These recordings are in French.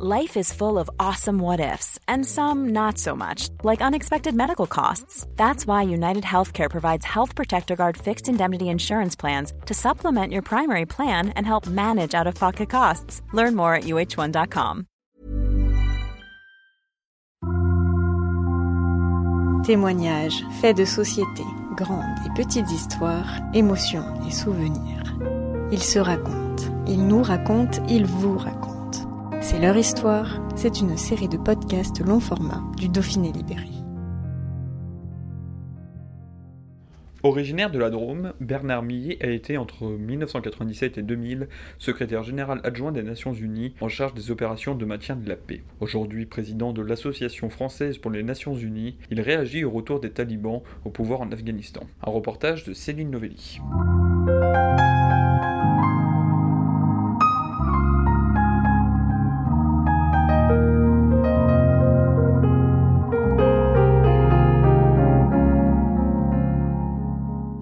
Life is full of awesome what ifs, and some not so much, like unexpected medical costs. That's why United Healthcare provides Health Protector Guard fixed indemnity insurance plans to supplement your primary plan and help manage out of pocket costs. Learn more at uh1.com. Témoignages, faits de société, grandes et petites histoires, émotions et souvenirs. Ils se racontent, ils nous racontent, ils vous racontent. C'est leur histoire, c'est une série de podcasts long format du Dauphiné Libéré. Originaire de la Drôme, Bernard Millet a été entre 1997 et 2000 secrétaire général adjoint des Nations Unies en charge des opérations de maintien de la paix. Aujourd'hui président de l'Association française pour les Nations Unies, il réagit au retour des talibans au pouvoir en Afghanistan. Un reportage de Céline Novelli.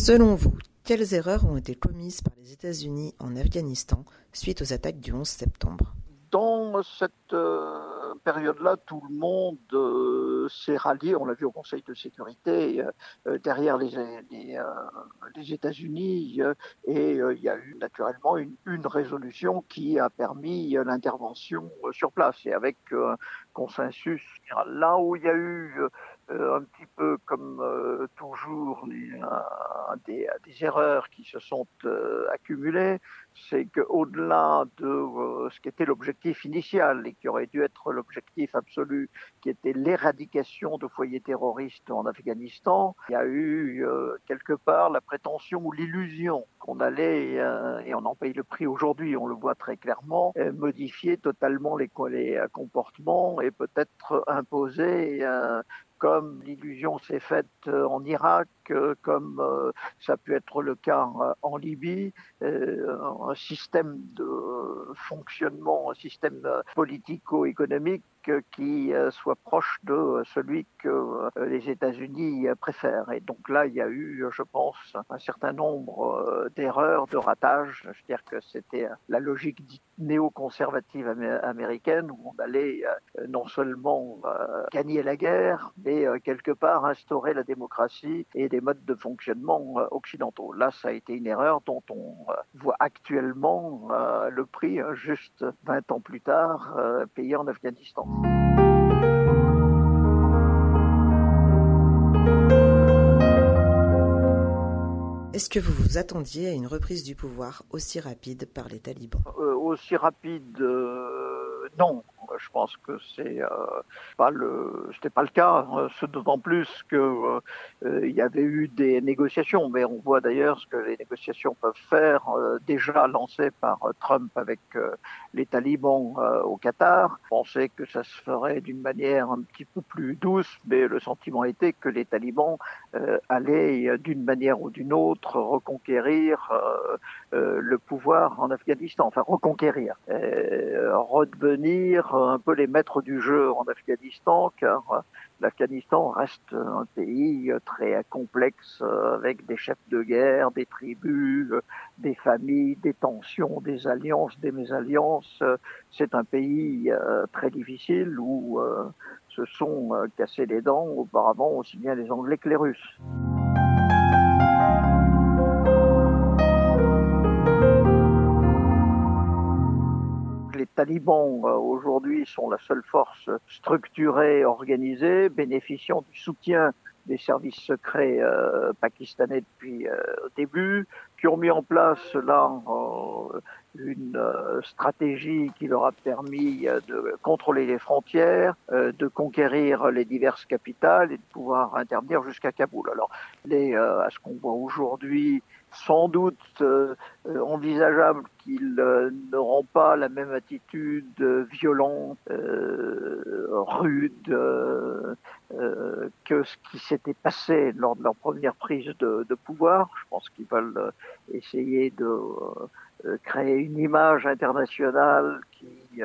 Selon vous, quelles erreurs ont été commises par les États-Unis en Afghanistan suite aux attaques du 11 septembre? Dans cette euh, période-là, tout le monde euh, s'est rallié, on l'a vu au Conseil de sécurité, euh, derrière les, les, États-Unis, et il y a eu naturellement une, résolution qui a permis l'intervention sur place, et avec un consensus. Là où il y a eu un petit peu comme toujours euh, des, des, erreurs qui se sont accumulées, c'est qu'au-delà de ce qui était l'objectif initial et qui aurait dû être l'objectif absolu, qui était l'éradication de foyers terroristes en Afghanistan, il y a eu quelque part la prétention ou l'illusion qu'on allait, et on en paye le prix aujourd'hui, on le voit très clairement, modifier totalement les comportements et peut-être imposer comme l'illusion s'est faite euh, en Irak, euh, comme euh, ça a pu être le cas en Libye, un système de fonctionnement, un système politico-économique qui soit proche de celui que les États-Unis préfèrent. Et donc là, il y a eu, je pense, un certain nombre d'erreurs, de ratages. C'est-à-dire que c'était la logique dite néoconservative américaine où on allait non seulement gagner la guerre, mais euh, quelque part instaurer la démocratie et des modes de fonctionnement euh, occidentaux. Là, ça a été une erreur dont on euh, voit actuellement le prix, juste 20 ans plus tard, payé en Afghanistan. Est-ce que vous vous attendiez à une reprise du pouvoir aussi rapide par les talibans? Aussi rapide, non je pense que c'est euh, pas le, c'était pas le cas. Hein, ce d'autant plus que euh, il y avait eu des négociations, mais on voit d'ailleurs ce que les négociations peuvent faire, euh, déjà lancées par Trump avec les talibans au Qatar. On pensait que ça se ferait d'une manière un petit peu plus douce, mais le sentiment était que les talibans allaient d'une manière ou d'une autre reconquérir le pouvoir en Afghanistan, enfin reconquérir, redevenir un peu les maîtres du jeu en Afghanistan, car l'Afghanistan reste un pays très complexe avec des chefs de guerre, des tribus, des familles, des tensions, des alliances, des mésalliances. C'est un pays euh, très difficile où euh, se sont euh, cassés les dents auparavant aussi bien les Anglais que les Russes. Talibans euh, aujourd'hui sont la seule force structurée, organisée, bénéficiant du soutien des services secrets euh, pakistanais depuis euh, le début, qui ont mis en place là une stratégie qui leur a permis de contrôler les frontières, de conquérir les diverses capitales et de pouvoir intervenir jusqu'à Kaboul. Alors, les, à ce qu'on voit aujourd'hui, sans doute euh, euh, envisageable qu'ils euh, n'auront pas la même attitude violente, rude que ce qui s'était passé lors de leur première prise de, de pouvoir. Je pense qu'ils veulent essayer de créer une image internationale qui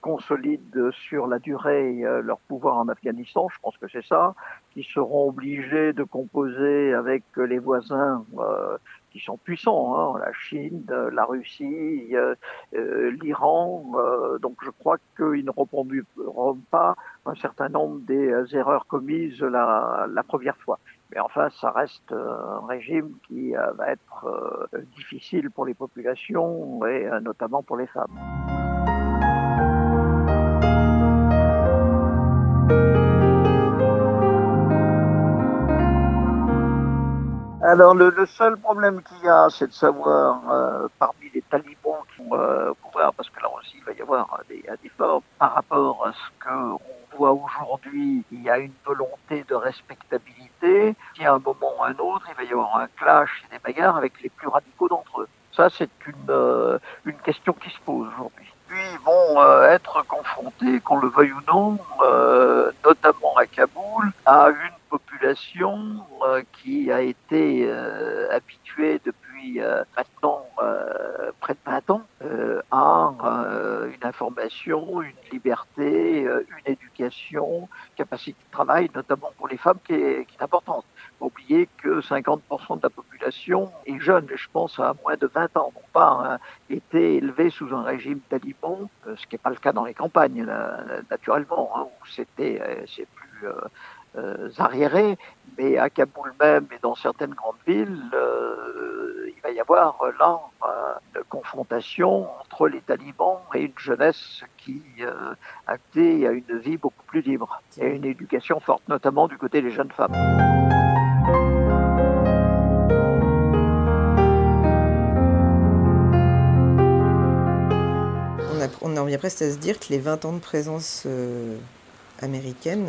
consolide sur la durée leur pouvoir en Afghanistan, je pense que c'est ça, qui seront obligés de composer avec les voisins qui sont puissants, hein, la Chine, la Russie, l'Iran. donc je crois qu'ils ne reprendront pas un certain nombre des erreurs commises la première fois. Mais enfin, ça reste un régime qui va être difficile pour les populations et notamment pour les femmes. Alors le, seul problème qu'il y a, c'est de savoir euh, parmi les talibans qui vont euh, parce que là aussi il va y avoir des, des formes par rapport à ce qu'on voit aujourd'hui, il y a une volonté de respectabilité. Si à un moment ou un autre, il va y avoir un clash et des bagarres avec les plus radicaux d'entre eux. Ça, c'est une, euh, une question qui se pose aujourd'hui. Puis ils vont euh, être confrontés, qu'on le veuille ou non, notamment à Kaboul, à une population euh, qui a été euh, habituée depuis euh, maintenant près de 20 ans à une information, une liberté, une éducation, capacité de travail, notamment pour les femmes, qui est, qui est importante. Faut oublier que 50% de la population est jeune, je pense à moins de 20 ans, n'ont pas été élevés sous un régime taliban, ce qui n'est pas le cas dans les campagnes, naturellement, hein, où c'était c'est plus arriérés, mais à Kaboul même et dans certaines grandes villes, euh, il va y avoir euh, là une confrontation entre les talibans et une jeunesse qui a été à une vie beaucoup plus libre et une éducation forte, notamment du côté des jeunes femmes. On, en vient presque à se dire que les 20 ans de présence américaine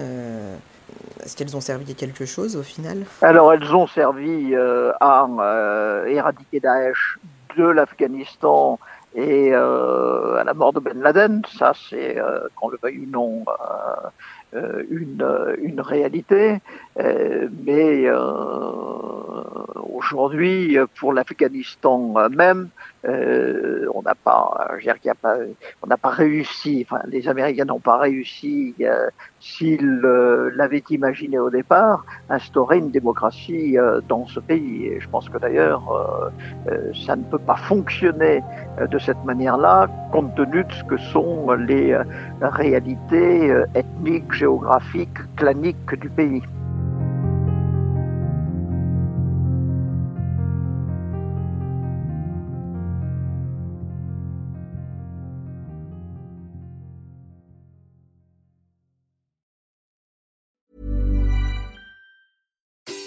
est-ce qu'elles ont servi à quelque chose au final Alors elles ont servi euh, à euh, éradiquer Daesh de l'Afghanistan et euh, à la mort de Ben Laden. Ça c'est, qu'on le veuille ou non, une, une réalité. mais aujourd'hui, pour l'Afghanistan même, euh, on n'a pas, pas, on n'a pas réussi. Enfin, les Américains n'ont pas réussi, euh, s'ils euh, l'avaient imaginé au départ, instaurer une démocratie euh, dans ce pays. Et je pense que d'ailleurs, ça ne peut pas fonctionner de cette manière-là, compte tenu de ce que sont les réalités ethniques, géographiques, claniques du pays.